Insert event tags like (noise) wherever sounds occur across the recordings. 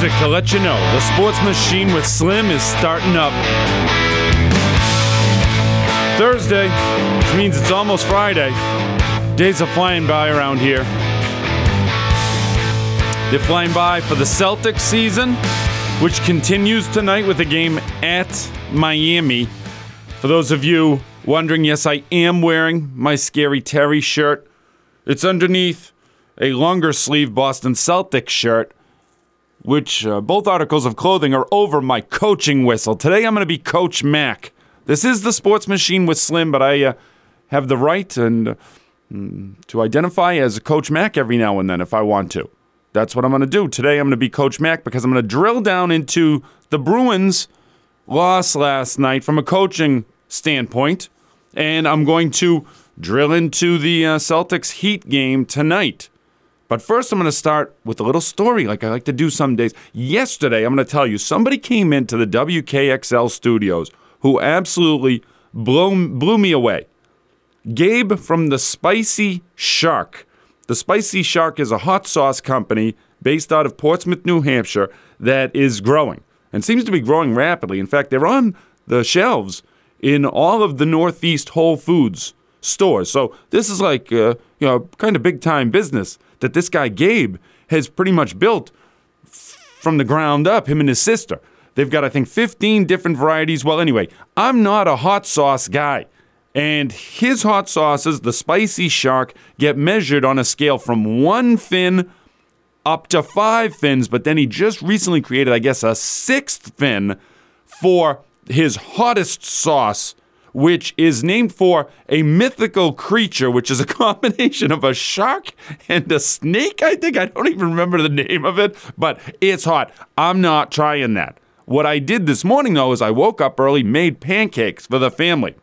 music to let you know the sports machine with Slim is starting up. Thursday, which means it's almost Friday. Days are flying by around here. They're flying by for the Celtics season, which continues tonight with a game at Miami. For those of you wondering, yes, I am wearing my Scary Terry shirt. It's underneath a longer sleeve Boston Celtics shirt, which uh, both articles of clothing are over my coaching whistle. Today I'm going to be Coach Mac. This is the sports machine with Slim, but I uh, have the right and mm, to identify as Coach Mac every now and then if I want to. That's what I'm going to do. Today I'm going to be Coach Mac because I'm going to drill down into the Bruins' loss last night from a coaching standpoint, and I'm going to drill into the uh, Celtics Heat game tonight. But first, I'm going to start with a little story like I like to do some days. Yesterday, I'm going to tell you somebody came into the WKXL studios who absolutely blew, blew me away. Gabe from the Spicy Shark. The Spicy Shark is a hot sauce company based out of Portsmouth, New Hampshire, that is growing and seems to be growing rapidly. In fact, they're on the shelves in all of the Northeast Whole Foods stores. So this is like, uh, you know, kind of big time business that this guy Gabe has pretty much built from the ground up, him and his sister. They've got, I think, 15 different varieties. Well, anyway, I'm not a hot sauce guy. And his hot sauces, the spicy shark, get measured on a scale from one fin up to five fins. But then he just recently created, I guess, a sixth fin for his hottest sauce which is named for a mythical creature, which is a (laughs) combination of a shark and a snake. I think I don't even remember the name of it, but it's hot. I'm not trying that. What I did this morning, though, is I woke up early, made pancakes for the family.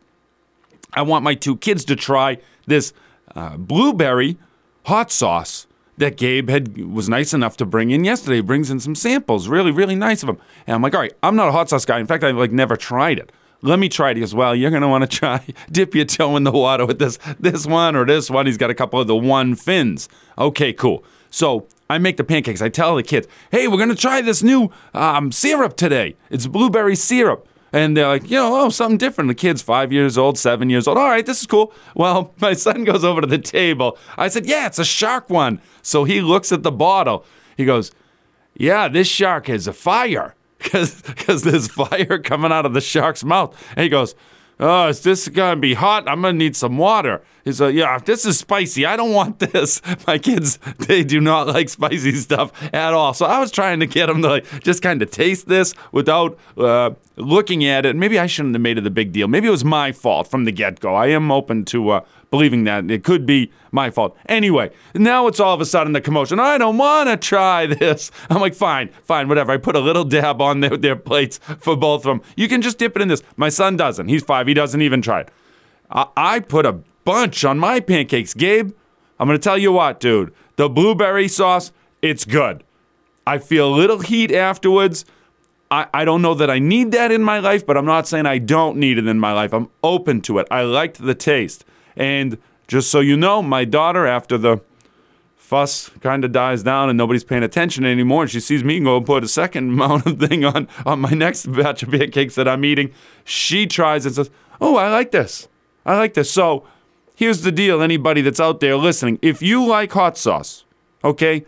I want my two kids to try this uh, blueberry hot sauce that Gabe had was nice enough to bring in yesterday. He brings in some samples, really, really nice of them. And I'm like, all right, I'm not a hot sauce guy. In fact, I like never tried it let me try it. He goes, well, you're going to want to try, (laughs) dip your toe in the water with this, this one or this one. He's got a couple of the one fins. Okay, cool. So I make the pancakes. I tell the kids, hey, we're going to try this new um, syrup today. It's blueberry syrup. And they're like, you know, oh, something different. The kid's five years old, seven years old. All right, this is cool. Well, (laughs) my son goes over to the table. I said, yeah, it's a shark one. So he looks at the bottle. He goes, yeah, this shark is a fire because there's fire coming out of the shark's mouth. And he goes, "Oh, is this gonna be hot? I'm gonna need some water." He's like, "Yeah, this is spicy. I don't want (laughs) this." My kids, they do not like spicy stuff at all. So I was trying to get them to like just kind of taste this without uh, looking at it. Maybe I shouldn't have made it a big deal. Maybe it was my fault from the get go. I am open to uh, believing that it could be my fault. Anyway, now it's all of a sudden the commotion. I don't want to try this. (laughs) I'm like, fine, fine, whatever. I put a little dab on their, their plates for both of them. You can just dip it in this. My son doesn't. He's five. He doesn't even try it. I, I put a bunch on my pancakes. Gabe, I'm going to tell you what, dude. The blueberry sauce, it's good. I feel a little heat afterwards. I, I don't know that I need that in my life, but I'm not saying I don't need it in my life. I'm open to it. I liked the taste. And just so you know, my daughter, after the fuss kind of dies down and nobody's paying attention anymore, and she sees me go and put a second (laughs) amount of thing on on my next (laughs) batch of pancakes that I'm eating, she tries and says, "Oh, I like this. I like this." So here's the deal: anybody that's out there listening, if you like hot sauce, okay,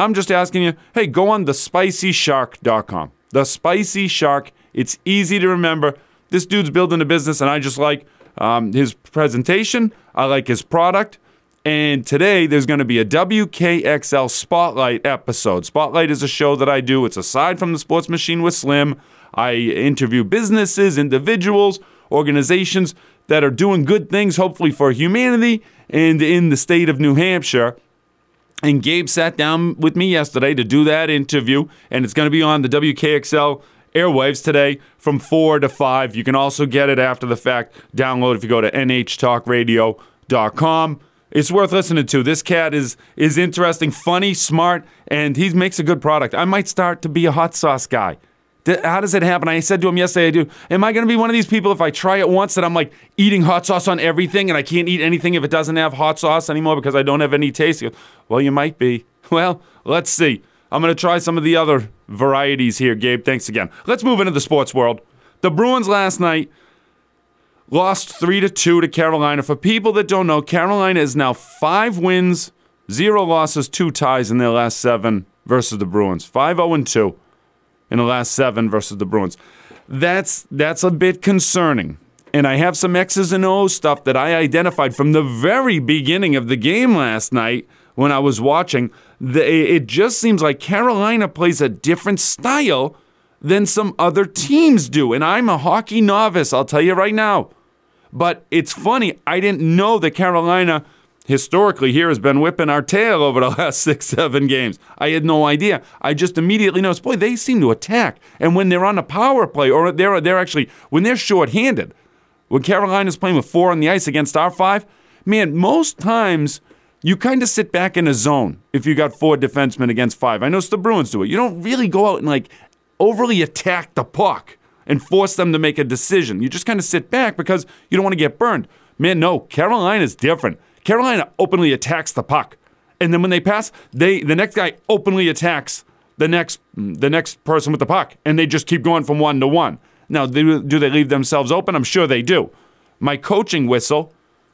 I'm just asking you, hey, go on thespicyshark.com. The Spicy Shark. It's easy to remember. This dude's building a business, and I just like um, his presentation. I like his product. And today there's going to be a WKXL Spotlight episode. Spotlight is a show that I do. It's aside from the Sports Machine with Slim. I interview businesses, individuals, organizations that are doing good things, hopefully for humanity and in the state of New Hampshire. And Gabe sat down with me yesterday to do that interview, and it's going to be on the WKXL airwaves today from 4 to 5. You can also get it after the fact. Download if you go to nhtalkradio.com. It's worth listening to. This cat is is interesting, funny, smart, and he makes a good product. I might start to be a hot sauce guy. How does it happen? I said to him yesterday, I do. Am I going to be one of these people if I try it once that I'm like eating hot sauce on everything and I can't eat anything if it doesn't have hot sauce anymore because I don't have any taste? Goes, well, you might be. (laughs) Well, let's see. I'm going to try some of the other varieties here, Gabe. Thanks again. Let's move into the sports world. The Bruins last night lost 3 to 2 to Carolina. For people that don't know, Carolina is now 5 wins, 0 losses, 2 ties in their last 7 versus the Bruins. 5 0 and 2 in the last 7 versus the Bruins. That's that's a bit concerning. And I have some X's and O's stuff that I identified from the very beginning of the game last night when I was watching. It just seems like Carolina plays a different style than some other teams do. And I'm a hockey novice, I'll tell you right now. But it's funny, I didn't know that Carolina historically here has been whipping our tail over the (laughs) last six, seven games. I had no idea. I just immediately noticed, boy, they seem to attack. And when they're on a power play, or they're they're actually when they're shorthanded, when Carolina's playing with four on the ice against our five, man, most times you kind of sit back in a zone if you got four defensemen against five. I know the Bruins do it. You don't really go out and like overly attack the puck and force them to make a decision. You just kind of sit back because you don't want to get burned. Man, no, Carolina's different. Carolina openly attacks the puck. And then when they pass, they the next guy openly attacks the next the next person with the puck, and they just keep going from one to one. Now, do, do they leave themselves open? I'm sure they do. My coaching whistle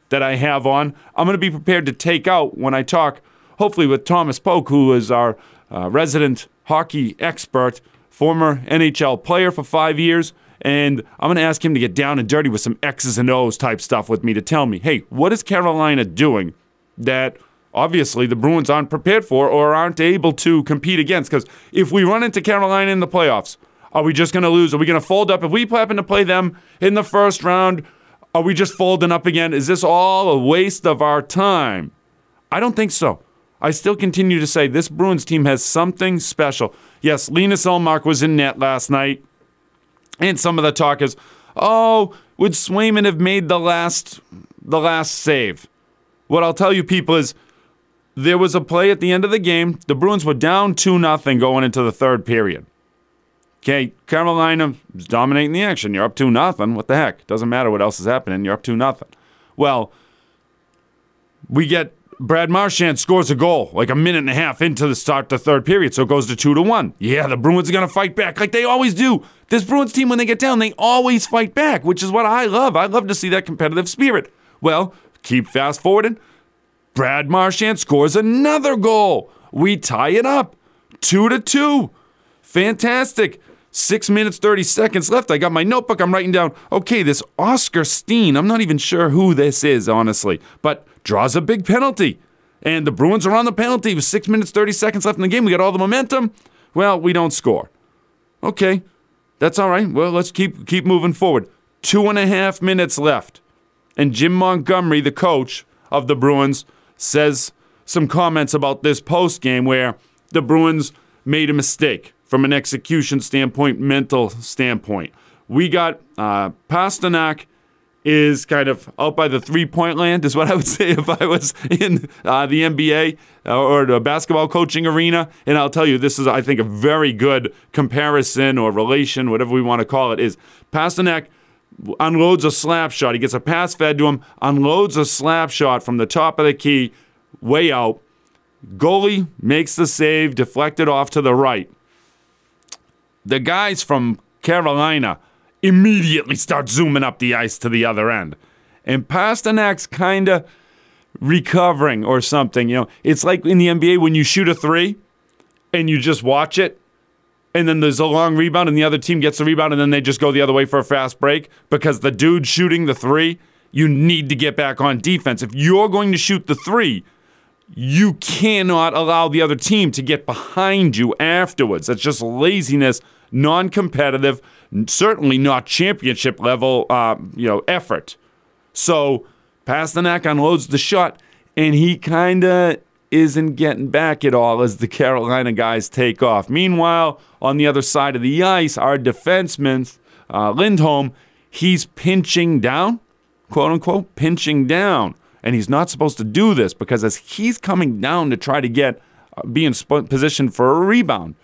that I have on, I'm going to be prepared to take out when I talk, hopefully with Thomas Polk, who is our uh, resident hockey expert former NHL player for five years. And I'm going to ask him to get down and dirty with some X's and O's type stuff with me to tell me, hey, what is Carolina doing that obviously the Bruins aren't prepared for or aren't able to compete against? Because if we run into Carolina in the playoffs, are we just going to lose? Are we going to fold up? If we happen to play them in the first round, are we just folding up again? Is this all a waste of our time? I don't think so. I still continue to say this Bruins team has something special. Yes, Linus Ullmark was in net last night. And some of the talk is, oh, would Swayman have made the last the last save? What I'll tell you people is there was a play at the end of the game. The Bruins were down 2 nothing going into the third period. Okay, Carolina is dominating the action. You're up 2 nothing. What the heck? Doesn't matter what else is happening. You're up 2 nothing. Well, we get Brad Marchand scores a goal like a minute and a half into the start the third period, so it goes to two to one. Yeah, the Bruins are gonna fight back like they always do. This Bruins team, when they get down, they always fight back, which is what I love. I love to see that competitive spirit. Well, keep fast forwarding. Brad Marchand scores another goal. We tie it up, two to two. Fantastic. Six minutes, 30 seconds left. I got my notebook. I'm writing down, okay, this Oskar Steen. I'm not even sure who this is, honestly, but draws a big penalty. And the Bruins are on the penalty with six minutes, 30 seconds left in the game. We got all the momentum. Well, we don't score. Okay, that's all right. Well, let's keep keep moving forward. Two and a half minutes left. And Jim Montgomery, the coach of the Bruins, says some comments about this post game where the Bruins made a mistake from an execution standpoint, mental standpoint. We got uh, Pastrnak is kind of out by the three point land, is what I would (laughs) say if I was in uh, the NBA uh, or the basketball coaching arena. And I'll tell you, this is, I think, a very good comparison or relation, whatever we want to call it, is Pastrnak unloads a slap shot. He gets a pass fed to him, unloads a slap shot from the top of the key, way out. Goalie makes the save, deflected off to the right the guys from Carolina immediately start zooming up the ice to the other end. And Pastrnak's kind of recovering or something. You know, it's like in the NBA when you shoot a three and you just watch it, and then there's a long rebound, and the other team gets the rebound, and then they just go the other way for a fast break because the dude shooting the three, you need to get back on defense. If you're going to shoot the three, you cannot allow the other team to get behind you afterwards. That's just laziness non competitive, certainly not championship level, uh, you know, effort. So Pastrnak unloads the shot, and he kind of isn't getting back at all as the Carolina guys take off. Meanwhile, on the other side of the ice, our defenseman, uh, Lindholm, he's pinching down, quote unquote, pinching down. And he's not supposed to do this because as he's coming down to try to get, uh, be in sp- position for a rebound,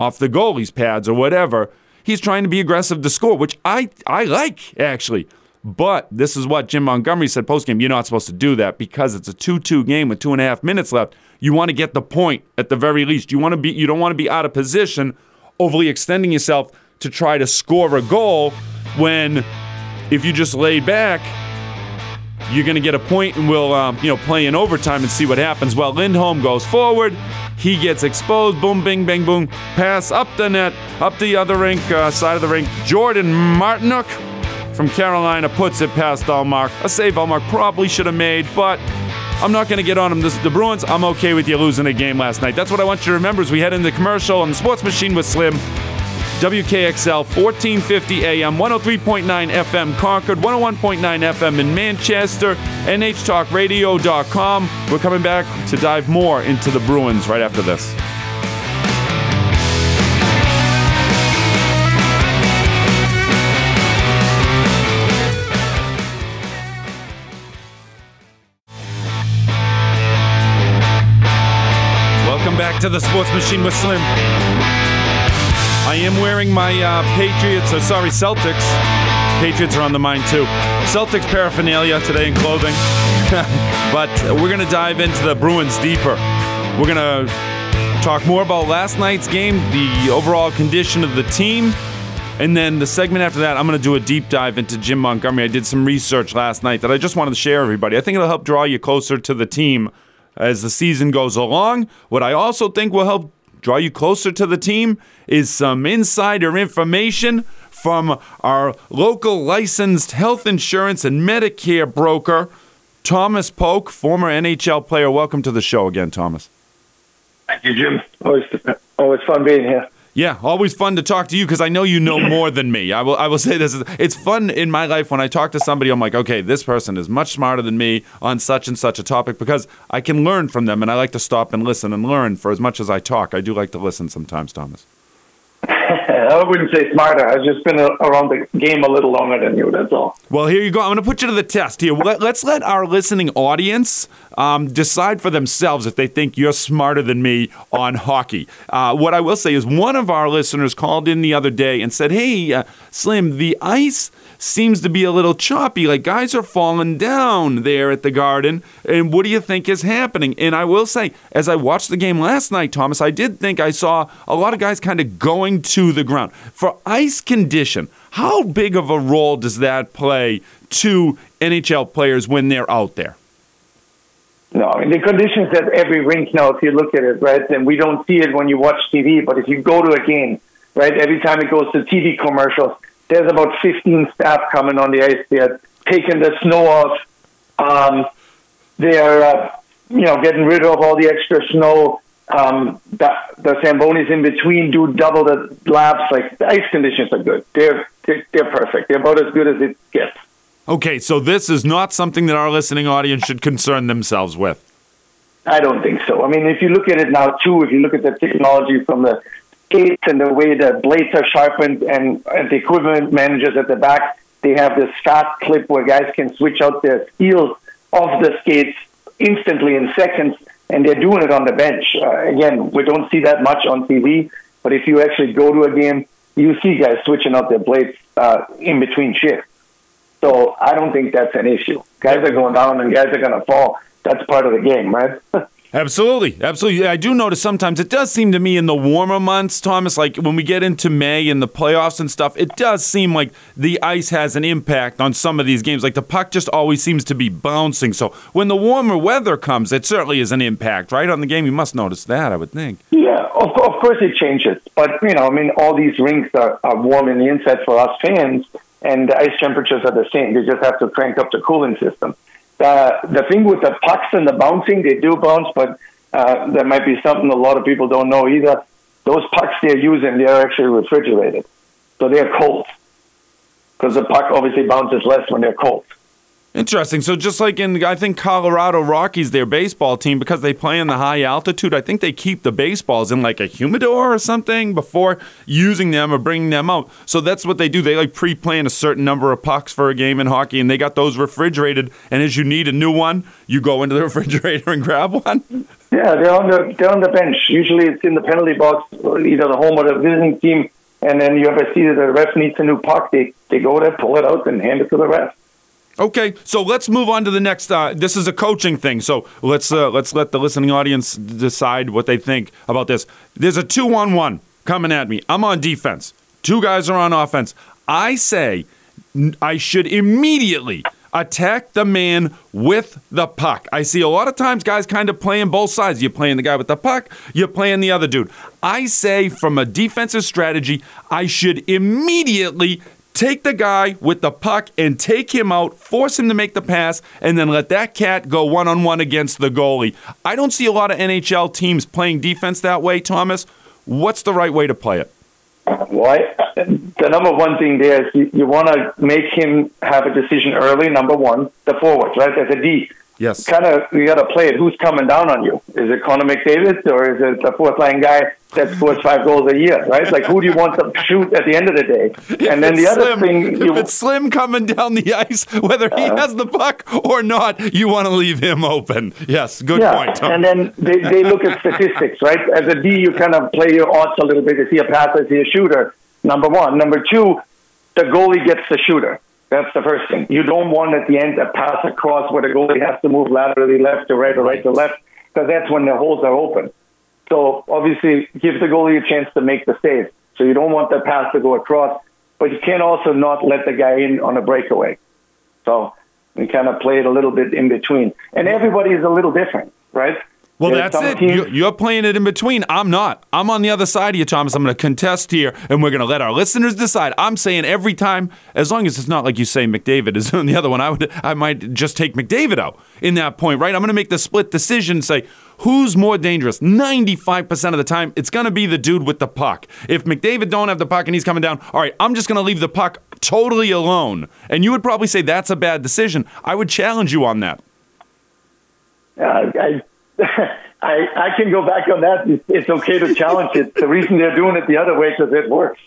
off the goalie's pads or whatever. He's trying to be aggressive to score, which I, I like, actually. But this is what Jim Montgomery said postgame. You're not supposed to do that because it's a 2-2 game with two and a half minutes left. You want to get the point at the very least. You want to be. You don't want to be out of position, overly extending yourself to try to score a goal when, if you just lay back, you're going to get a point and we'll um, you know play in overtime and see what happens. Well, Lindholm goes forward. He gets exposed. Boom, bing, bang, boom. Pass up the net, up the other rink, uh, side of the rink. Jordan Martinook from Carolina puts it past Ullmark. A save Ullmark probably should have made, but I'm not going to get on them. This is the Bruins. I'm okay with you losing a game last night. That's what I want you to remember as we head into the commercial on the Sports Machine with Slim. WKXL 1450 AM, 103.9 FM Concord, 101.9 FM in Manchester, NHTalkRadio.com. We're coming back to dive more into the Bruins right after this. Welcome back to the Sports Machine with Slim. I am wearing my uh, Patriots, or sorry, Celtics. Patriots are on the mind too. Celtics paraphernalia today in clothing. (laughs) but we're going to dive into the Bruins deeper. We're going to talk more about last night's game, the overall condition of the team. And then the segment after that, I'm going to do a deep dive into Jim Montgomery. I did some research last night that I just wanted to share everybody. I think it'll help draw you closer to the team as the season goes along. What I also think will help draw you closer to the team is some insider information from our local licensed health insurance and Medicare broker, Thomas Polk, former NHL player. Welcome to the show again, Thomas. Thank you, Jim. Always, always fun being here. Yeah, always fun to talk to you because I know you know (laughs) more than me. I will I will say this it's fun in my life when I talk to somebody I'm like, "Okay, this person is much smarter than me on such and such a topic because I can learn from them and I like to stop and listen and learn for as much as I talk. I do like to listen sometimes, Thomas. (laughs) I wouldn't say smarter. I've just been around the game a little longer than you. That's all. Well, here you go. I'm going to put you to the test here. Let's let our listening audience um, decide for themselves if they think you're smarter than me on hockey. Uh, what I will say is, one of our listeners called in the other day and said, "Hey, uh, Slim, the ice." seems to be a little choppy. Like guys are falling down there at the Garden. And what do you think is happening? And I will say, as I watched the game last night, Thomas, I did think I saw a lot of guys kind of going to the ground. For ice condition, how big of a role does that play to NHL players when they're out there? No, I mean the conditions at every rink now. If you look at it, right, and we don't see it when you watch TV, but if you go to a game, right, every time it goes to TV commercials, there's about 15 staff coming on the ice. They're taking the snow off. Um, they're, uh, you know, getting rid of all the extra snow. Um, the, the Zambonis in between do double the laps. Like the ice conditions are good. They're, they're they're perfect. They're about as good as it gets. Okay, so this is not something that our listening audience should concern themselves with. I don't think so. I mean, if you look at it now, too, if you look at the technology from the skates and the way the blades are sharpened and, and the equipment managers at the back, they have this fast clip where guys can switch out the heels of the skates instantly in seconds, and they're doing it on the bench. Uh, again, we don't see that much on TV, but if you actually go to a game, you see guys switching out their blades uh, in between shifts. So I don't think that's an issue. Guys are going down and guys are going to fall. That's part of the game, right? (laughs) Absolutely, absolutely. I do notice sometimes it does seem to me in the warmer months, Thomas, like when we get into May and the playoffs and stuff, it does seem like the ice has an impact on some of these games. Like the puck just always seems to be bouncing. So when the warmer weather comes, it certainly is an impact, right, on the game. You must notice that, I would think. Yeah, of, of course it changes. But, you know, I mean, all these rinks are, are warm in the inside for us fans, and the ice temperatures are the same. You just have to crank up the cooling system. Uh, the thing with the pucks and the bouncing, they do bounce, but uh, that might be something a lot of people don't know either. Those pucks they're using, they're actually refrigerated. So they're cold. Because the puck obviously bounces less when they're cold. Interesting. So just like in, I think Colorado Rockies, their baseball team, because they play in the high altitude, I think they keep the baseballs in like a humidor or something before using them or bringing them out. So that's what they do. They like pre-plan a certain number of pucks for a game in hockey, and they got those refrigerated. And as you need a new one, you go into the (laughs) refrigerator and grab one. Yeah, they're on the they're on the bench. Usually, it's in the penalty box, either the home or the visiting team. And then you ever see that the ref needs a new puck, they they go there, pull it out, and hand it to the ref. Okay, so let's move on to the next. Uh, this is a coaching thing, so let's uh, let's let the listening audience decide what they think about this. There's a two-on-one coming at me. I'm on defense. Two guys are on offense. I say I should immediately attack the man with the puck. I see a lot of times guys kind of playing both sides. You're playing the guy with the puck, you're playing the other dude. I say from a defensive strategy, I should immediately take the guy with the puck and take him out, force him to make the pass, and then let that cat go one on one against the goalie. I don't see a lot of NHL teams playing defense that way, Thomas. What's the right way to play it? Well, the number one thing there is you, you want to make him have a decision early. Number one, the forwards, right? As a D, Yes. Kind of, you got to play it. Who's coming down on you? Is it Connor McDavid or is it the fourth line guy that scores five goals a year? Right? Like, who do you want to shoot at the end of the day? And then the other Slim, thing, you, if it's Slim coming down the ice, whether he Uh-huh. has the puck or not, you want to leave him open. Yes, good yeah, point, Tom. and then they, they look at statistics, right? As a D, you kind of play your odds a little bit. Is he a passer? Is he a shooter? Number one. Number two, the goalie gets the shooter. That's the first thing. You don't want at the end a pass across where the goalie has to move laterally left to right or right to left because that's when the holes are open. So obviously, give the goalie a chance to make the save. So you don't want the pass to go across, but you can't also not let the guy in on a breakaway. So we kind of play it a little bit in between, and everybody is a little different, right? Well, There's that's it. teams- You're, you're playing it in between. I'm not. I'm on the other side of you, Thomas. I'm going to contest here, and we're going to let our listeners decide. I'm saying every time, as long as it's not like you say McDavid is (laughs) on the other one, I would, I might just take McDavid out in that point, right? I'm going to make the split decision. and Say who's more dangerous. 95% of the time, it's going to be the dude with the puck. If McDavid don't have the puck and he's coming down, all right, I'm just going to leave the puck totally alone. And you would probably say that's a bad decision. I would challenge you on that. Uh, I, (laughs) I, I can go back on that. It's, okay to challenge it. The reason they're doing it the other way is because it works.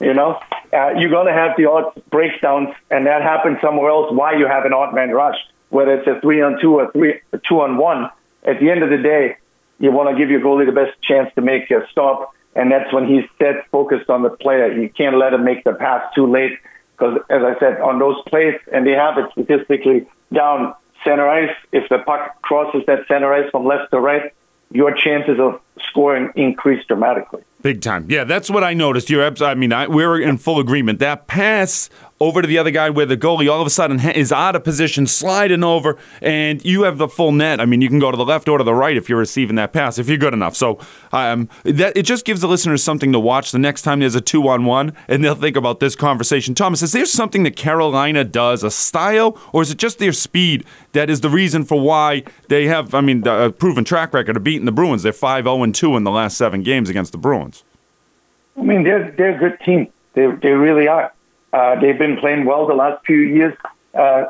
You know, uh, you're going to have the odd breakdowns, and that happens somewhere else. Why you have an odd man rush, whether it's a three on two or three a two on one. At the end of the day, you want to give your goalie the best chance to make a stop, and that's when he's set focused on the player. You can't let him make the pass too late because, as I said, on those plays, and they have it statistically down center ice. If the puck crosses that center ice from left to right, your chances of scoring increase dramatically. Big time. Yeah, that's what I noticed. You're abs- I mean, I, we're in full agreement. That pass over to the other guy where the goalie all of a sudden is out of position, sliding over, and you have the full net. I mean, you can go to the left or to the right if you're receiving that pass, if you're good enough. So um, that it just gives the listeners something to watch the next time there's a two on one, and they'll think about this conversation. Thomas, is there something that Carolina does, a style, or is it just their speed that is the reason for why they have, I mean, a proven track record of beating the Bruins? They're 5 0 2 in the last seven games against the Bruins. I mean, they're they're a good team. They they really are. Uh, they've been playing well the last few years uh,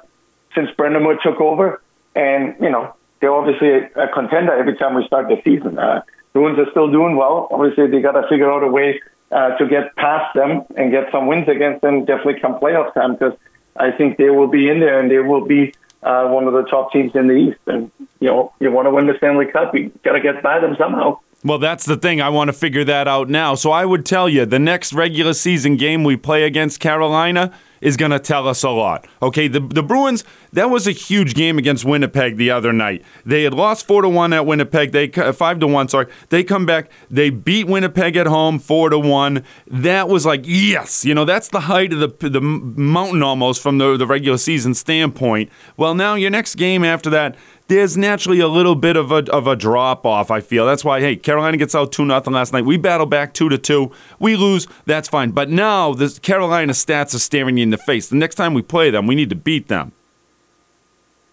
since Brind'Amour took over, and you know they're obviously a, a contender every time we start the season. Uh, Bruins are still doing well. Obviously, they got to figure out a way uh, to get past them and get some wins against them. Definitely come playoff time because I think they will be in there and they will be uh, one of the top teams in the East. And you know, you want to win the Stanley Cup, you got to get by them somehow. Well, that's the thing. I want to figure that out now. So I would tell you the next regular season game we play against Carolina is going to tell us a lot. Okay, the the Bruins, that was a huge game against Winnipeg the other night. They had lost 4 to 1 at Winnipeg. They uh, 5 to 1, sorry. They come back, they beat Winnipeg at home 4 to 1. That was like, yes, you know, that's the height of the the mountain almost from the the regular season standpoint. Well, now your next game after that there's naturally a little bit of a of a drop off. I feel that's why. Hey, Carolina gets out two nothing last night. We battle back two to two. We lose. That's fine. But now the Carolina stats are staring you in the face. The next time we play them, we need to beat them.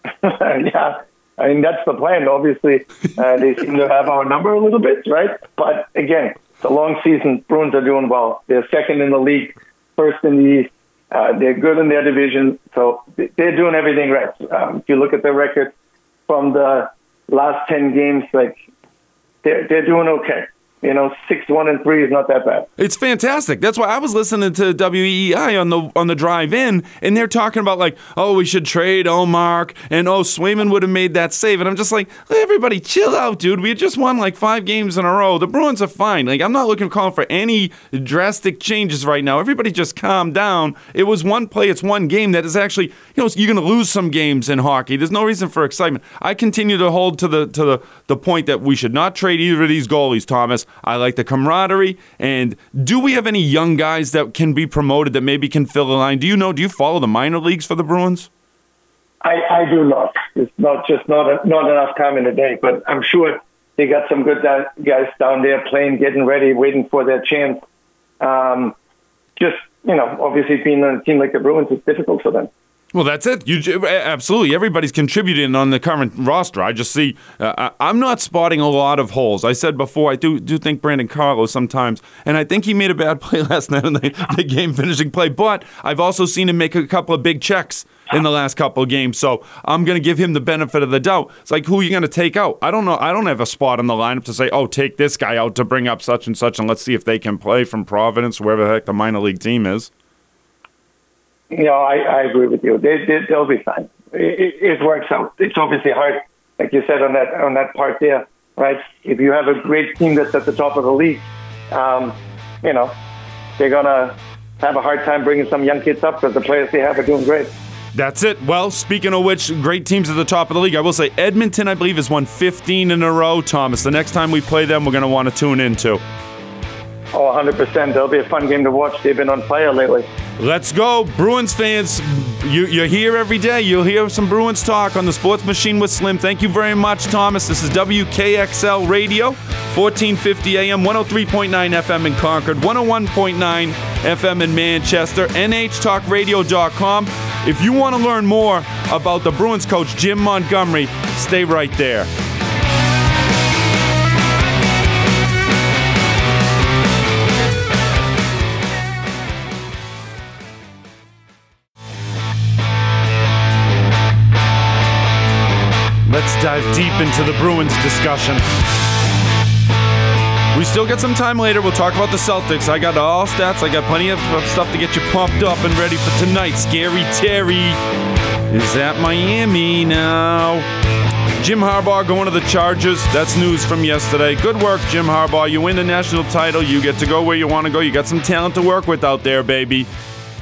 (laughs) yeah, I mean that's the plan. Obviously, uh, they seem to have our number a little bit, right? But again, the long season. Bruins are doing well. They're second in the league, first in the East. Uh, they're good in their division, so they're doing everything right. Um, if you look at their record from the last ten games, like they're they're doing okay. You know, six one and three is not that bad. It's fantastic. That's why I was listening to WEEI on the on the drive in, and they're talking about like, oh, we should trade Omar, and oh, Swayman would have made that save, and I'm just like, everybody, chill out, dude. We just won like five games in a row. The Bruins are fine. Like, I'm not looking calling for any drastic changes right now. Everybody, just calm down. It was one play. It's one game that is actually, you know, you're going to lose some games in hockey. There's no reason for excitement. I continue to hold to the to the the point that we should not trade either of these goalies, Thomas. I like the camaraderie. And do we have any young guys that can be promoted that maybe can fill the line? Do you know? Do you follow the minor leagues for the Bruins? I, I do not. It's not just not not enough time in the day, but I'm sure they got some good guys down there playing, getting ready, waiting for their chance. Um, just you know, obviously being on a team like the Bruins is difficult for them. Well, that's it. You absolutely everybody's contributing on the current roster. I just see uh, I'm not spotting a lot of holes. I said before I do do think Brandon Carlo sometimes, and I think he made a bad (laughs) play last night on the, the game finishing play. But I've also seen him make a couple of big checks in the last couple of games. So I'm going to give him the benefit of the doubt. It's like, who are you going to take out? I don't know. I don't have a spot in the lineup to say, oh, take this guy out to bring up such and such, and let's see if they can play from Providence, wherever the heck the minor league team is. You know, I, I agree with you. They, they, will be fine. It, it, works out. It's obviously hard, like you said on that on that part there, right? If you have a great team that's at the top of the league, um, you know, they're gonna have a hard time bringing some young kids up because the players they have are doing great. That's it. Well, speaking of which, great teams at the top of the league. I will say Edmonton, I believe, has won 15 in a row. Thomas, the next time we play them, we're going to want to tune into. Oh, 100%. That'll be a fun game to watch. They've been on fire lately. Let's go, Bruins fans. You, you're here every day. You'll hear some Bruins talk on the Sports Machine with Slim. Thank you very much, Thomas. This is WKXL Radio, 1450 AM, 103.9 FM in Concord, 101.9 FM in Manchester, NHTalkRadio.com. If you want to learn more about the Bruins coach, Jim Montgomery, stay right there. Let's dive deep into the Bruins discussion. We still got some time later. We'll talk about the Celtics. I got all stats. I got plenty of stuff to get you pumped up and ready for tonight. Scary Terry is at Miami now. Jim Harbaugh going to the Chargers. That's news from yesterday. Good work, Jim Harbaugh. You win the national title. You get to go where you want to go. You got some talent to work with out there, baby.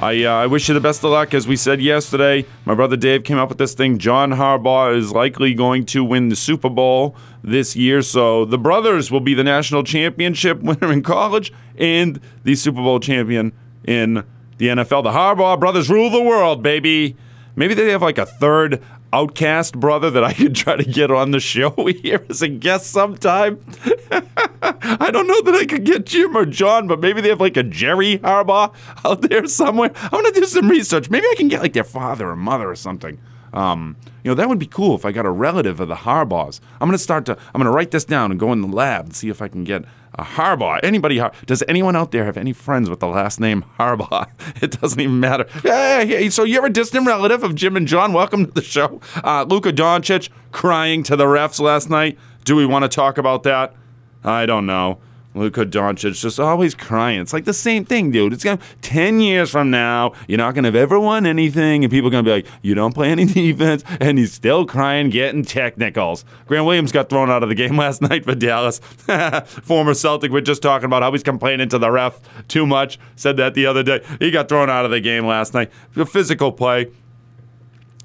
I, uh, I wish you the best of luck. As we said yesterday, my brother Dave came up with this thing. John Harbaugh is likely going to win the Super Bowl this year. So the brothers will be the national championship (laughs) winner in college and the Super Bowl champion in the NFL. The Harbaugh brothers rule the world, baby. Maybe they have like a third outcast brother that I could try to get on the show (laughs) here as a guest sometime. (laughs) I don't know that I could get Jim or John, but maybe they have like a Jerry Harbaugh out there somewhere. I want to do some research. Maybe I can get like their father or mother or something. Um, you know, that would be cool if I got a relative of the Harbaughs. I'm to start to, I'm to write this down and go in the lab and see if I can get a Harbaugh. Anybody, does anyone out there have any friends with the last name Harbaugh? (laughs) It doesn't even matter. Hey, so you're a distant relative of Jim and John. Welcome to the show. Uh, Luka Doncic crying to the refs last night. Do we want to talk about that? I don't know. Luka Doncic just always crying. It's like the same thing, dude. It's gonna ten years from now, you're not gonna have ever won anything, and people are gonna be like, "You don't play any (laughs) defense," and he's still crying, getting technicals. Grant Williams got thrown out of the game (laughs) last night for Dallas. (laughs) Former Celtic. We're just talking about how he's complaining to the ref too much. Said that the other day. He got thrown out of the game last night. Physical play,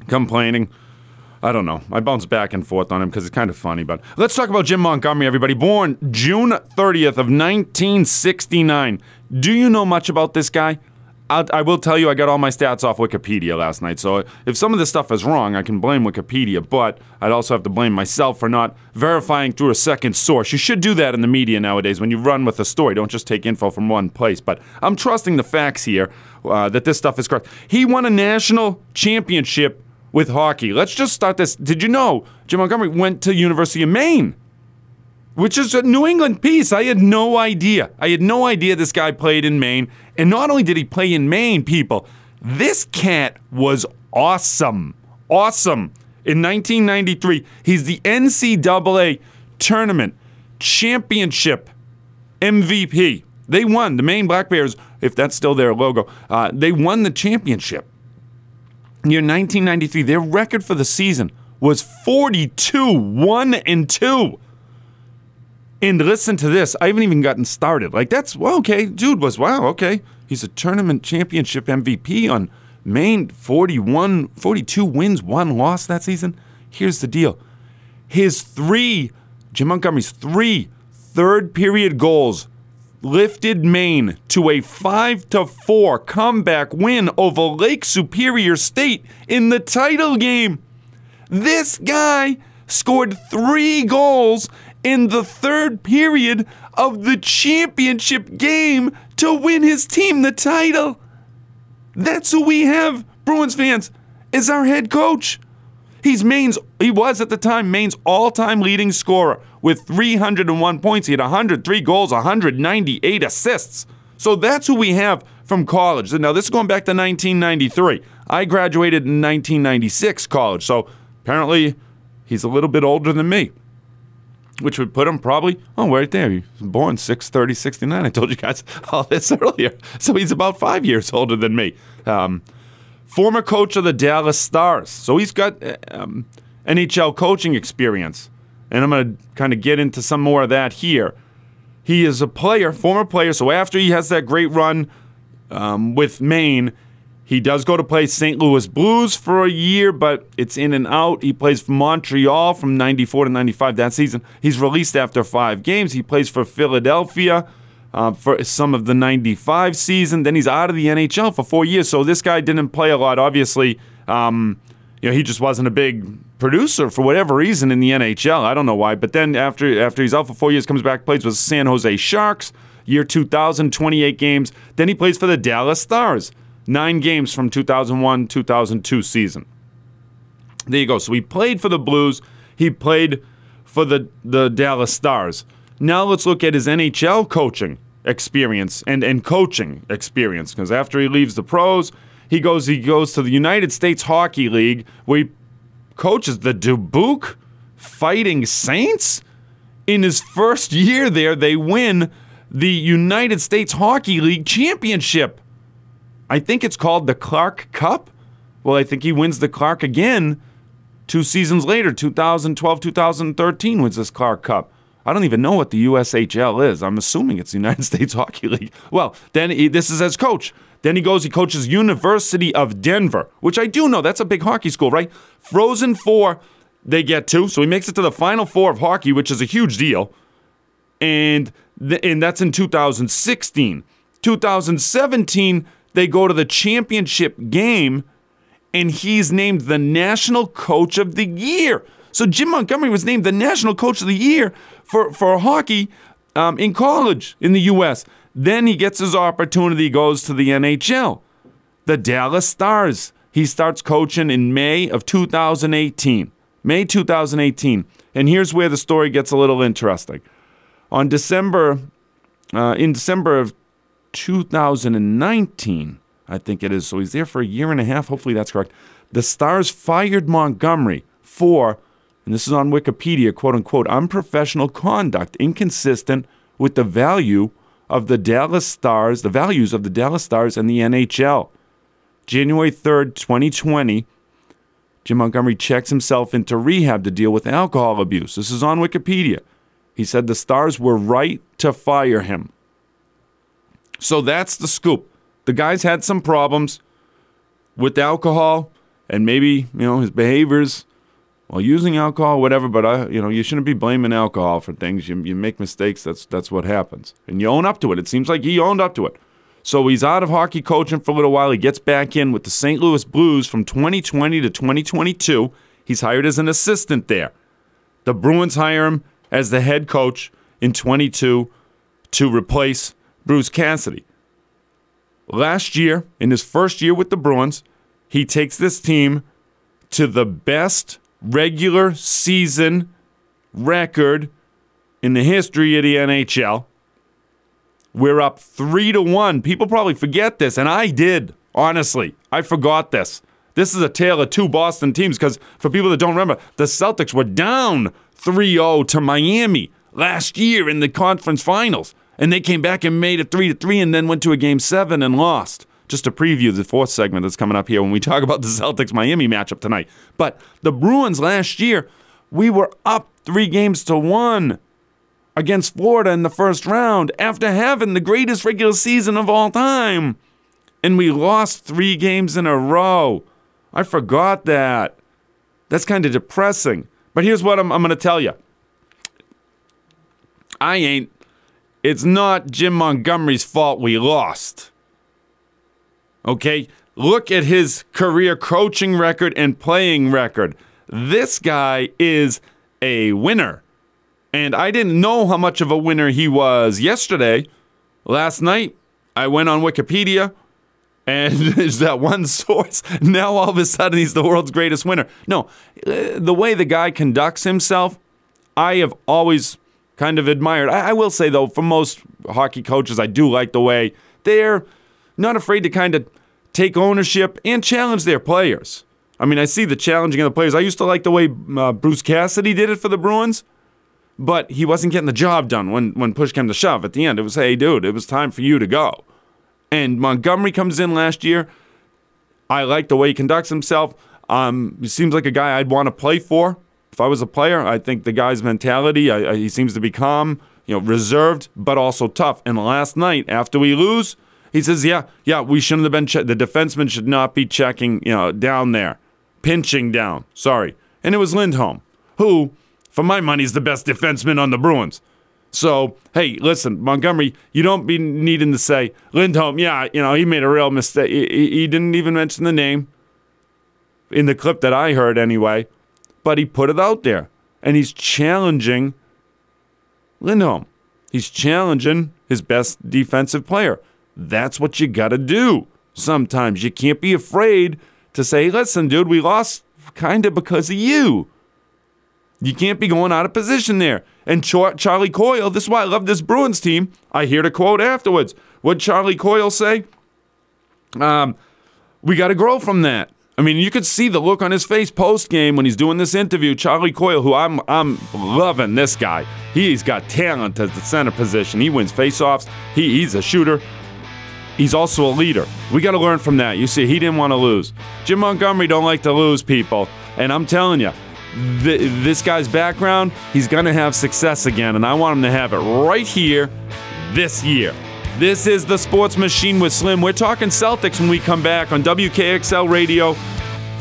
complaining. I don't know. I bounce back and forth on him because it's kind of funny. But let's talk about Jim Montgomery, everybody. Born June 30th of 1969. Do you know much about this guy? I'll, I will tell you, I got all my stats off Wikipedia last night. So if some of this stuff is wrong, I can blame Wikipedia, but I'd also have to blame myself for not verifying through a second source. You should do that in the media nowadays when you run with a story. Don't just take info from one place. But I'm trusting the facts here uh, that this stuff is correct. He won a national championship with hockey. Let's just start this. Did you know Jim Montgomery went to University of Maine? Which is a New England piece. I had no idea. I had no idea this guy played in Maine. And not only did he play in Maine, people, this cat was awesome. Awesome. In 1993, he's the NCAA tournament championship MVP. They won. The Maine Black Bears, if that's still their logo, uh, they won the championship. Year 1993, their record for the season was 42 1 and 2. And listen to this. I haven't even gotten started. Like, that's, well, okay. Dude was, wow, okay. He's a tournament championship MVP on Maine, 41, 42 wins, one loss that season. Here's the deal his three, Jim Montgomery's three third period goals lifted Maine to a 5 to 4 comeback win over Lake Superior State in the title game. This guy scored 3 goals in the third period of the championship game to win his team the title. That's who we have, Bruins fans, is our head coach. He's Maine's, he was at the time Maine's all time leading scorer with 301 points. He had 103 goals, 198 assists. So that's who we have from college. Now, this is going back to 1993. I graduated in 1996 college, so apparently he's a little bit older than me, which would put him probably, oh, right there. He was born 630, 69. I told you guys (laughs) all this earlier. So he's about five years older than me. Um, former coach of the Dallas Stars. So he's got um, NHL coaching experience. And I'm going to kind of get into some more of that here. He is a player, former player. So after he has that great run um, with Maine, he does go to play St. Louis Blues for a year, but it's in and out. He plays for Montreal from 94 to 95 that season. He's released after five games. He plays for Philadelphia uh, for some of the 95 season. Then he's out of the NHL for four years. So this guy didn't play a lot. Obviously, um, you know, he just wasn't a big producer for whatever reason in the NHL. I don't know why. But then after after he's out for four years, comes back, plays with San Jose Sharks. Year 2000, 28 games. Then he plays for the Dallas Stars. Nine games from 2001 2002 season. There you go. So he played for the Blues. He played for the, the Dallas Stars. Now let's look at his NHL coaching experience and, and coaching experience because after he leaves the pros, he goes he goes to the United States Hockey League where he coaches the Dubuque Fighting Saints. In his first year there, they win the United States Hockey League championship. I think it's called the Clark Cup. Well, I think he wins the Clark again two seasons later, 2012, 2013 wins this Clark Cup. I don't even know what the USHL is. I'm assuming it's the United (laughs) States Hockey League. Well, then he, this is as coach. Then he goes, he coaches University of Denver, which I do know. That's a big hockey school, right? Frozen Four, they get to. So he makes it to the Final Four of hockey, which is a huge deal. And, th- and that's in 2016. 2017, they go to the championship game, and he's named the National Coach of the Year. So Jim Montgomery was named the National Coach of the Year for, for hockey um, in college in the U.S. Then he gets his opportunity, goes to the NHL. The Dallas Stars. He starts coaching in May of 2018. May 2018. And here's where the story gets a little interesting. On December, uh, in December of 2019, I think it is. So he's there for a year and a half. Hopefully that's correct. The Stars fired Montgomery for, and this is on Wikipedia, quote unquote, unprofessional conduct inconsistent with the value of the Dallas Stars, the values of the Dallas Stars and the NHL. January 3rd, 2020, Jim Montgomery checks himself into rehab to deal with alcohol abuse. This is on Wikipedia. He said the Stars were right to fire him. So that's the scoop. The guy's had some problems with alcohol and maybe, you know, his behaviors while using alcohol, whatever, but I, you know, you shouldn't be blaming alcohol for things. You, you make mistakes, that's that's what happens. And you own up to it. It seems like he owned up to it. So he's out of hockey coaching for a little while. He gets back in with the St. Louis Blues from 2020 to 2022. He's hired as an assistant there. The Bruins hire him as the head coach in 22 to replace Bruce Cassidy. Last year, in his first year with the Bruins, he takes this team to the best regular season record in the history of the NHL. We're up three to one. People probably forget this, and I did, honestly. I forgot this. This is a tale of two Boston teams because for people that don't remember, the Celtics were down 3 0 to Miami last year in the conference finals. And they came back and made it 3 to 3 and then went to a game 7 and lost. Just to preview the fourth segment that's coming up here when we (laughs) talk about the Celtics Miami matchup tonight. But the Bruins last year, we were up 3 games to 1 against Florida in the first round after having the greatest regular season of all time. And we lost 3 games in a row. I forgot that. That's kind of depressing. But here's what I'm, I'm going to tell you I ain't, it's not Jim Montgomery's fault we lost. Okay? Look at his career coaching record and playing record. This guy is a winner. And I didn't know how much of a winner he was yesterday. Last night, I went on Wikipedia and (laughs) is that one source. (laughs) Now all of a sudden he's the world's greatest winner. No, uh, the way the guy conducts himself, I have always kind of admired. I, I will say though, for most hockey coaches, I do like the way they're not afraid to kind of take ownership and challenge their players. I mean, I see the challenging of the players. I used to like the way uh, Bruce Cassidy did it for the Bruins, but he wasn't getting the job done when when push came to shove. At the end, it was, hey, dude, it was time for you to go. And Montgomery comes in last year. I like the way he conducts himself. Um, he seems like a guy I'd want to play for. If I was a player, I think the guy's mentality, I, I, he seems to be calm, you know, reserved, but also tough. And last night, after we lose, he says, "Yeah, yeah, we shouldn't have been. Che- the defenseman should not be checking, you know, down there, pinching down. Sorry." And it was Lindholm, who, for my money, is the best defenseman on the Bruins. So, hey, listen, Montgomery, you don't be needing to say, Lindholm, yeah, you know, he made a real mistake. He, he didn't even mention the name in the clip that I heard anyway, but he put it out there. And he's challenging Lindholm. He's challenging his best defensive player. That's what you got to do. Sometimes you can't be afraid to say, listen, dude, we lost kind of because of you. You can't be going out of position there. And Charlie Coyle, this is why I love this Bruins team. I hear the quote afterwards. What Charlie Coyle say? Um, we got to grow from that. I mean, you could see the look on his face post game when he's doing this interview. Charlie Coyle, who I'm I'm loving this guy. He's got talent at the center position. He wins faceoffs. He, he's a shooter. He's also a leader. We got to learn from that. You see, he didn't want to lose. Jim Montgomery don't like to lose people, and I'm telling you, th- this guy's background, he's to have success again, and I want him to have it right here this year. This is the Sports Machine with Slim. We're talking Celtics when we come back on WKXL Radio,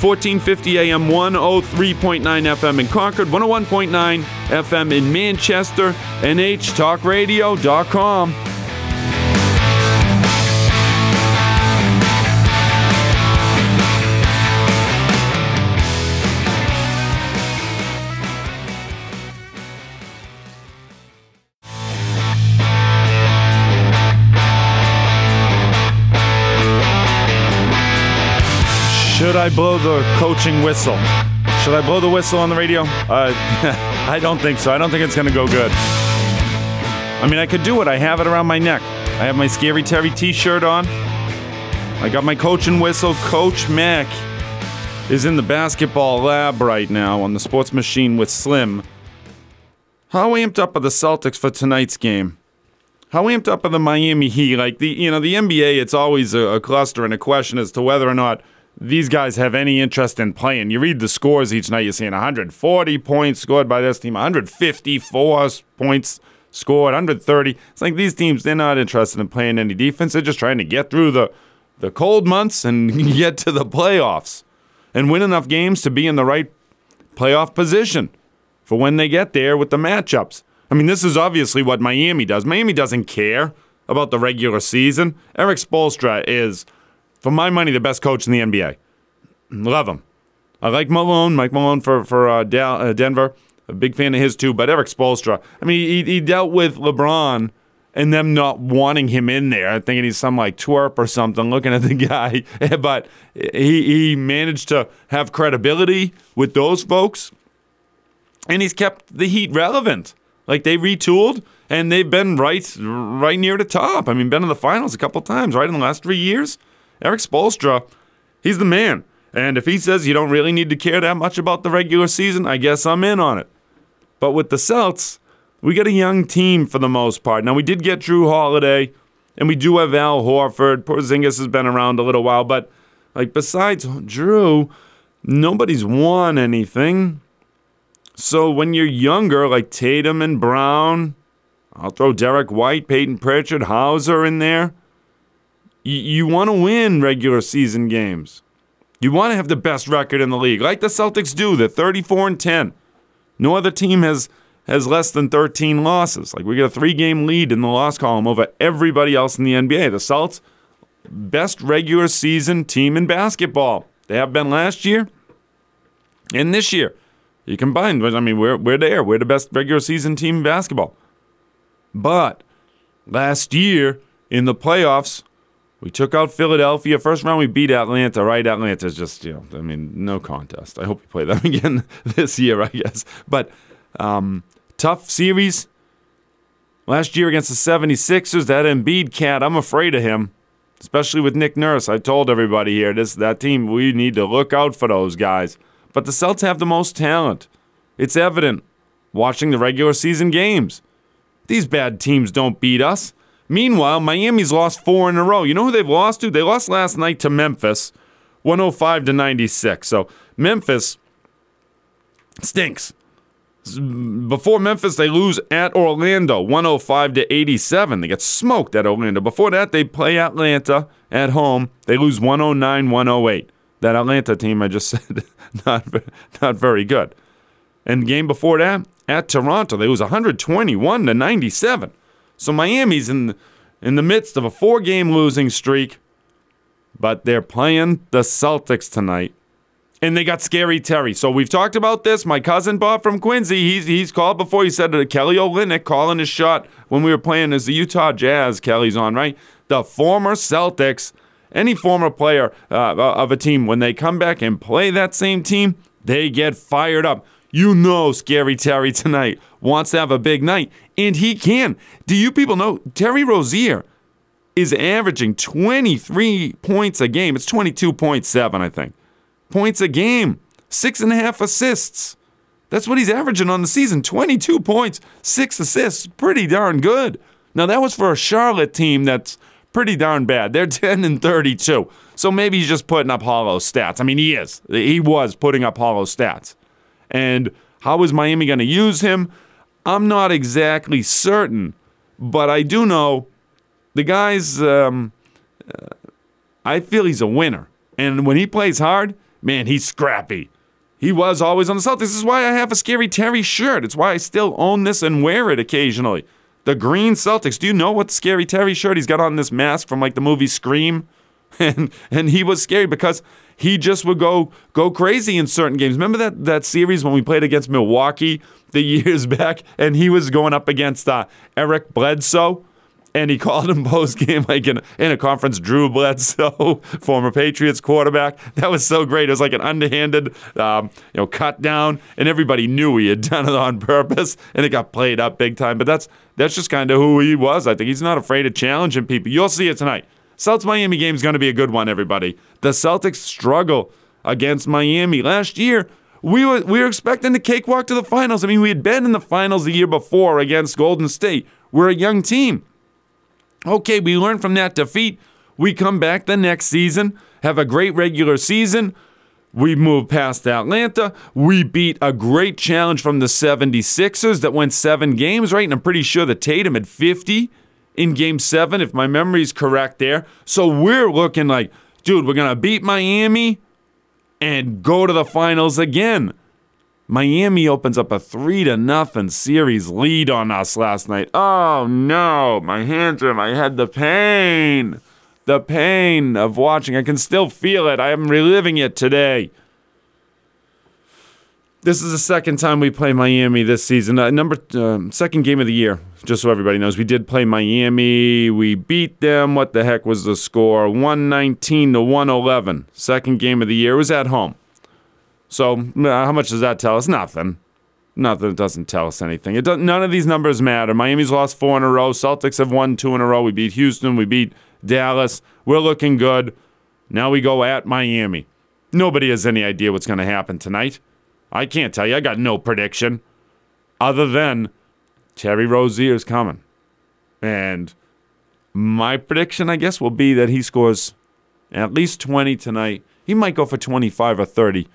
1450 AM, 103.9 FM in Concord, 101.9 FM in Manchester, NHTalkRadio.com. I blow the coaching whistle? Should I blow the whistle on the radio? Uh, (laughs) I don't think so. I don't think it's going to go good. I mean, I could do it. I have it around my neck. I have my Scary Terry t shirt on. I got my coaching whistle. Coach Mack is in the basketball lab right now on the sports machine with Slim. How amped up are the Celtics for tonight's game? How amped up are the Miami Heat? Like the you know the NBA, it's always a, a cluster and a question as to whether or not these guys have any interest in playing. You read the scores each night, you're seeing 140 points scored by this team, 154 points scored, 130. It's like these teams, they're not interested in playing any defense. They're just trying to get through the, the cold months and (laughs) get to the playoffs and win enough games to be in the right playoff position for when they get there with the matchups. I mean, this is obviously what Miami does. Miami doesn't care about the regular season. Erik Spoelstra is for my money, the best coach in the NBA. Love him. I like Malone, Mike Malone for for uh, uh, Denver. A big fan of his too. But Erik Spoelstra, I mean, he, he dealt with LeBron and them not wanting him in there, thinking he's some like twerp or something. Looking at the (laughs) guy, (laughs) but he he managed to have credibility with those folks, and he's kept the Heat relevant. Like they retooled and they've been right right near the top. I mean, been in the finals a couple times, right in the last three years. Erik Spoelstra, he's the man. And if he says you don't really need to care that much about the regular season, I guess I'm in on it. But with the Celts, we got a young team for the most part. Now we did get Jrue Holiday, and we do have Al Horford. Porzingis has been around a little while, but like besides Jrue, nobody's won anything. So when you're younger, like Tatum and Brown, I'll throw Derrick White, Payton Pritchard, Hauser in there. You, you want to win regular season games. You want to have the best record in the league, like the Celtics do. They're 34 and 10. No other team has has less than 13 losses. Like we got a three-game lead in the loss column over everybody else in the NBA. The Celtics, best regular season team in basketball. They have been last year and this year. You combine, I mean, we're we're there. We're the best regular season team in basketball. But last year in the playoffs, we took out Philadelphia. First round, we beat Atlanta, right? Atlanta's just, you know, I mean, no contest. I hope we play them (laughs) again this year, I guess. But um, tough series. Last year against the 76ers, that Embiid cat, I'm afraid of him, especially with Nick Nurse. I told everybody here, this that team, we need to look out for those guys. But the Celts have the most talent. It's evident watching the regular season games. These bad teams don't beat us. Meanwhile, Miami's lost four in a row. You know who they've lost to? They lost last night to Memphis, 105 to 96. So Memphis stinks. Before Memphis, they lose at Orlando, 105 to 87. They get smoked at Orlando. Before that, they play Atlanta at home. They lose 109 108. That Atlanta team I just (laughs) said, not, not very good. And the game before that, at Toronto, they lose 121 to 97. So Miami's in in the midst of a four-game losing streak, but they're playing the Celtics tonight and they got Scary Terry. So we've talked about this. My cousin Bob from Quincy, he's he's called before. He said to Kelly Olynyk calling his shot when we were playing as the Utah Jazz. Kelly's on right. The former Celtics, any former player uh, of a team, when they come back and play that same team, they get fired up. You know, Scary Terry tonight wants to have a big night, and he can. Do you people know Terry Rozier? Is averaging 23 points a game. It's 22.7, I think points a game, six and a half assists. That's what he's averaging on the season 22 points, six assists. Pretty darn good. Now, that was for a Charlotte team that's pretty darn bad. They're (laughs) 10 and 32. So maybe he's just putting up hollow stats. I mean, he is. He was putting up hollow stats. And how is Miami going to use him? I'm not exactly certain, but I do know the guy's. Um, uh, I feel he's a winner. And when he plays hard, man, he's scrappy. He was always on the Celtics. This is why I have a Scary Terry shirt. It's why I still own this and wear it occasionally. The green Celtics. Do you know what Scary Terry shirt he's got on this mask from like the movie Scream? (laughs) And and he was scary because he just would go go crazy in certain games. Remember that that series when we played against Milwaukee the (laughs) years back, and he was going up against uh, Eric Bledsoe and he (laughs) called him post game like in, in a conference. Drew Bledsoe, former Patriots quarterback. That was so great. It was like an underhanded, um, you know, cut down, and everybody knew he had done it on purpose, and it got played up big time. But that's that's just kind of who he was. I think he's not afraid of challenging people. You'll see it tonight. Celtics Miami game is going to be a good one, everybody. The Celtics struggle against Miami last year. We were we were expecting the cakewalk to the finals. I mean, we had been in the finals the year before against Golden State. We're a young team. Okay, we learn from that defeat. We come back the next season, have a great regular season. We move past Atlanta. We beat a great challenge from the 76ers that went seven games, right? And I'm pretty sure the Tatum had 50 in game seven, if my memory is correct there. So we're looking like, dude, we're going to beat Miami and go to the finals again. Miami opens up a three to nothing series lead on us last night. Oh no, my hands are in my head. The pain, the pain of watching. I can still feel it. I am reliving it today. This is the second time we play Miami this season. Uh, number uh, second game of the year, just so everybody knows. We did play Miami. We beat them. What the heck was the score? 119 to 111. Second game of the year. It was at home. So how much does that tell us? Nothing. Nothing. It doesn't tell us anything. It does, none of these numbers matter. Miami's lost four in a row. Celtics have won two in a row. We beat Houston. We beat Dallas. We're looking good. Now we go at Miami. Nobody has any idea what's going to happen tonight. I can't tell you. I got no prediction other than Terry Rozier's coming. And my prediction, I guess, will be that he scores at least 20 tonight. He might go for 25 or 30.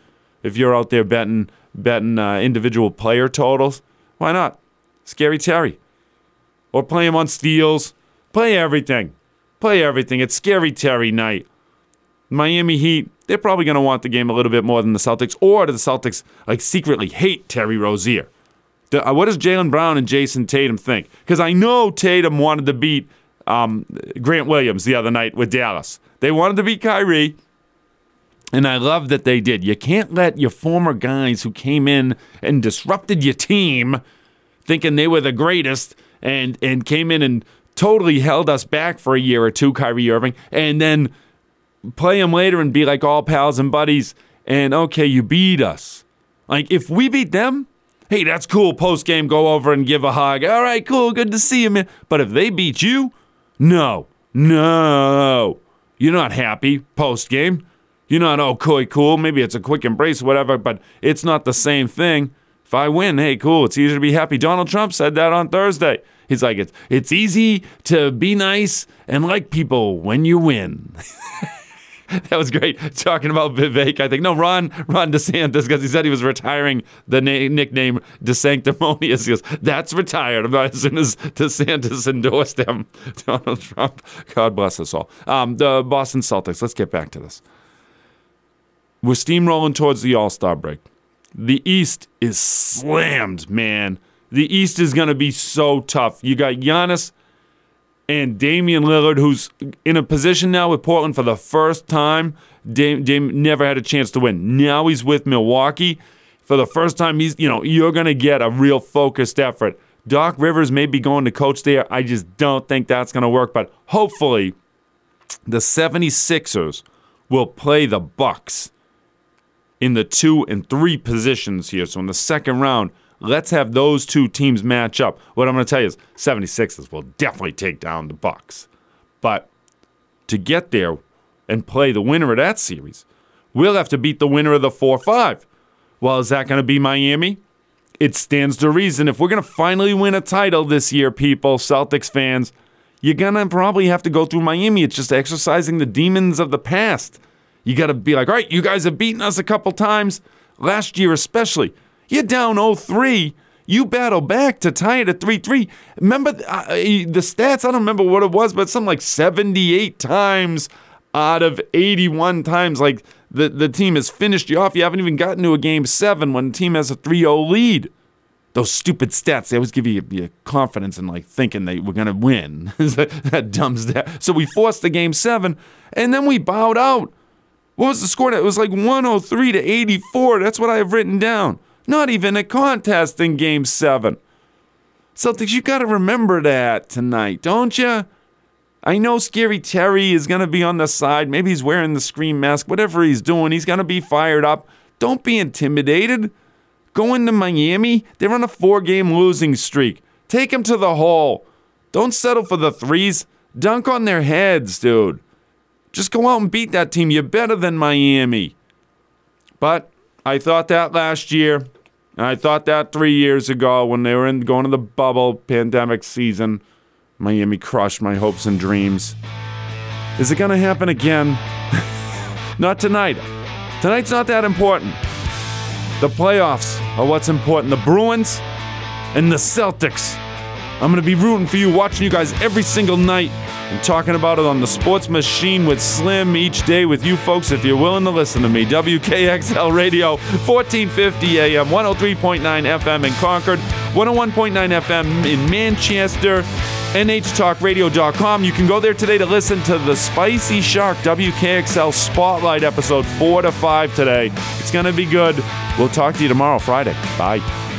If you're out there betting betting uh, individual player totals, why not? Scary Terry. Or play him on steals. Play everything. Play everything. It's Scary Terry night. Miami Heat, they're probably going to want the game a little bit more than the Celtics, or do the Celtics like secretly hate Terry Rozier? The, uh, what does Jaylen Brown and Jayson Tatum think? Because I know Tatum wanted to beat um, Grant Williams the other night with Dallas. They wanted to beat Kyrie, and I love that they did. You can't let your former guys who came in and disrupted your team, thinking they were the greatest, and and came in and totally held us back for a year or two, Kyrie Irving, and then play them later and be like all pals and buddies. And okay, you beat us. Like if we beat them, hey, that's cool. Post game, go over and give a hug. All right, cool, good to see you, man. But if they beat you, no, no, you're not happy post game. You're not oh cool, cool. Maybe it's a quick embrace, whatever. But it's not the same thing. If I win, hey, cool. It's easier to be happy. Donald Trump said that on Thursday. He's like, it's it's easy to be nice and like people when you win. (laughs) (laughs) that was great talking about Vivek. I think no, Ron Ron DeSantis because he said he was retiring the na- nickname DeSanctimonious. He goes, "That's retired." About as soon as DeSantis endorsed him, (laughs) Donald Trump. God bless us all. Um, the Boston Celtics. Let's get back to this. We're steamrolling towards the All Star break. The East is slammed, man. The East is going to be so tough. You got Giannis and Damian Lillard, who's in a position now with Portland for the first time. Dame, Dame never had a chance to win. Now he's with Milwaukee. For the first time, he's you know you're to get a real focused effort. Doc Rivers may be going to coach there. I just don't think that's to work. But hopefully, the 76ers will play the Bucks in the two and three positions here. So in the second round, Let's have those two teams match up. What I'm going to tell you is 76ers will definitely take down the Bucks. But to get there and play the winner of that series, we'll have to beat the winner of the 4-5. Well, is that going to be Miami? It stands to reason if we're going to finally win a title this year, people, Celtics fans, you're going to probably have to go through Miami. It's just exercising the demons of the past. You got to be like, all right, you guys have beaten us a couple times, last year especially. You're down 0-3. You battle back to tie it at 3 3. Remember uh, the stats? I don't remember what it was, but something like 78 times out of 81 times. Like the, the team has finished you off. You haven't even gotten to a game seven when the team has a 3 0 lead. Those stupid stats, they always give you, you confidence in like thinking they were going to win. (laughs) that dumb stat. So we forced the game seven, and then we bowed out. What was the score? It was like 103 to 84. That's what I have written down. Not even a contest in game seven. Celtics, you got to remember that tonight, don't you? I know Scary Terry is going to be on the side. Maybe he's wearing the scream mask. Whatever he's doing, he's going to be fired up. Don't be intimidated. Go into Miami. They're on a four game losing streak. Take them to the hole. Don't settle for the threes. Dunk on their heads, dude. Just go out and beat that team. You're better than Miami. But I thought that last year. And I thought that three years ago when they were in going to the bubble pandemic season. Miami crushed my hopes and dreams. Is it going to happen again? (laughs) not tonight. Tonight's not that important. The playoffs are what's important. The Bruins and the Celtics. I'm going to be rooting for you, watching you guys every single night and talking about it on the Sports Machine with Slim each day with you folks if you're willing to listen to me. WKXL Radio, 1450 AM, 103.9 FM in Concord, 101.9 FM in Manchester. NHTalkRadio.com. You can go there today to listen to the Spicy Shark WKXL Spotlight episode 4 to 5 today. It's going to be good. We'll talk to you tomorrow, Friday. Bye.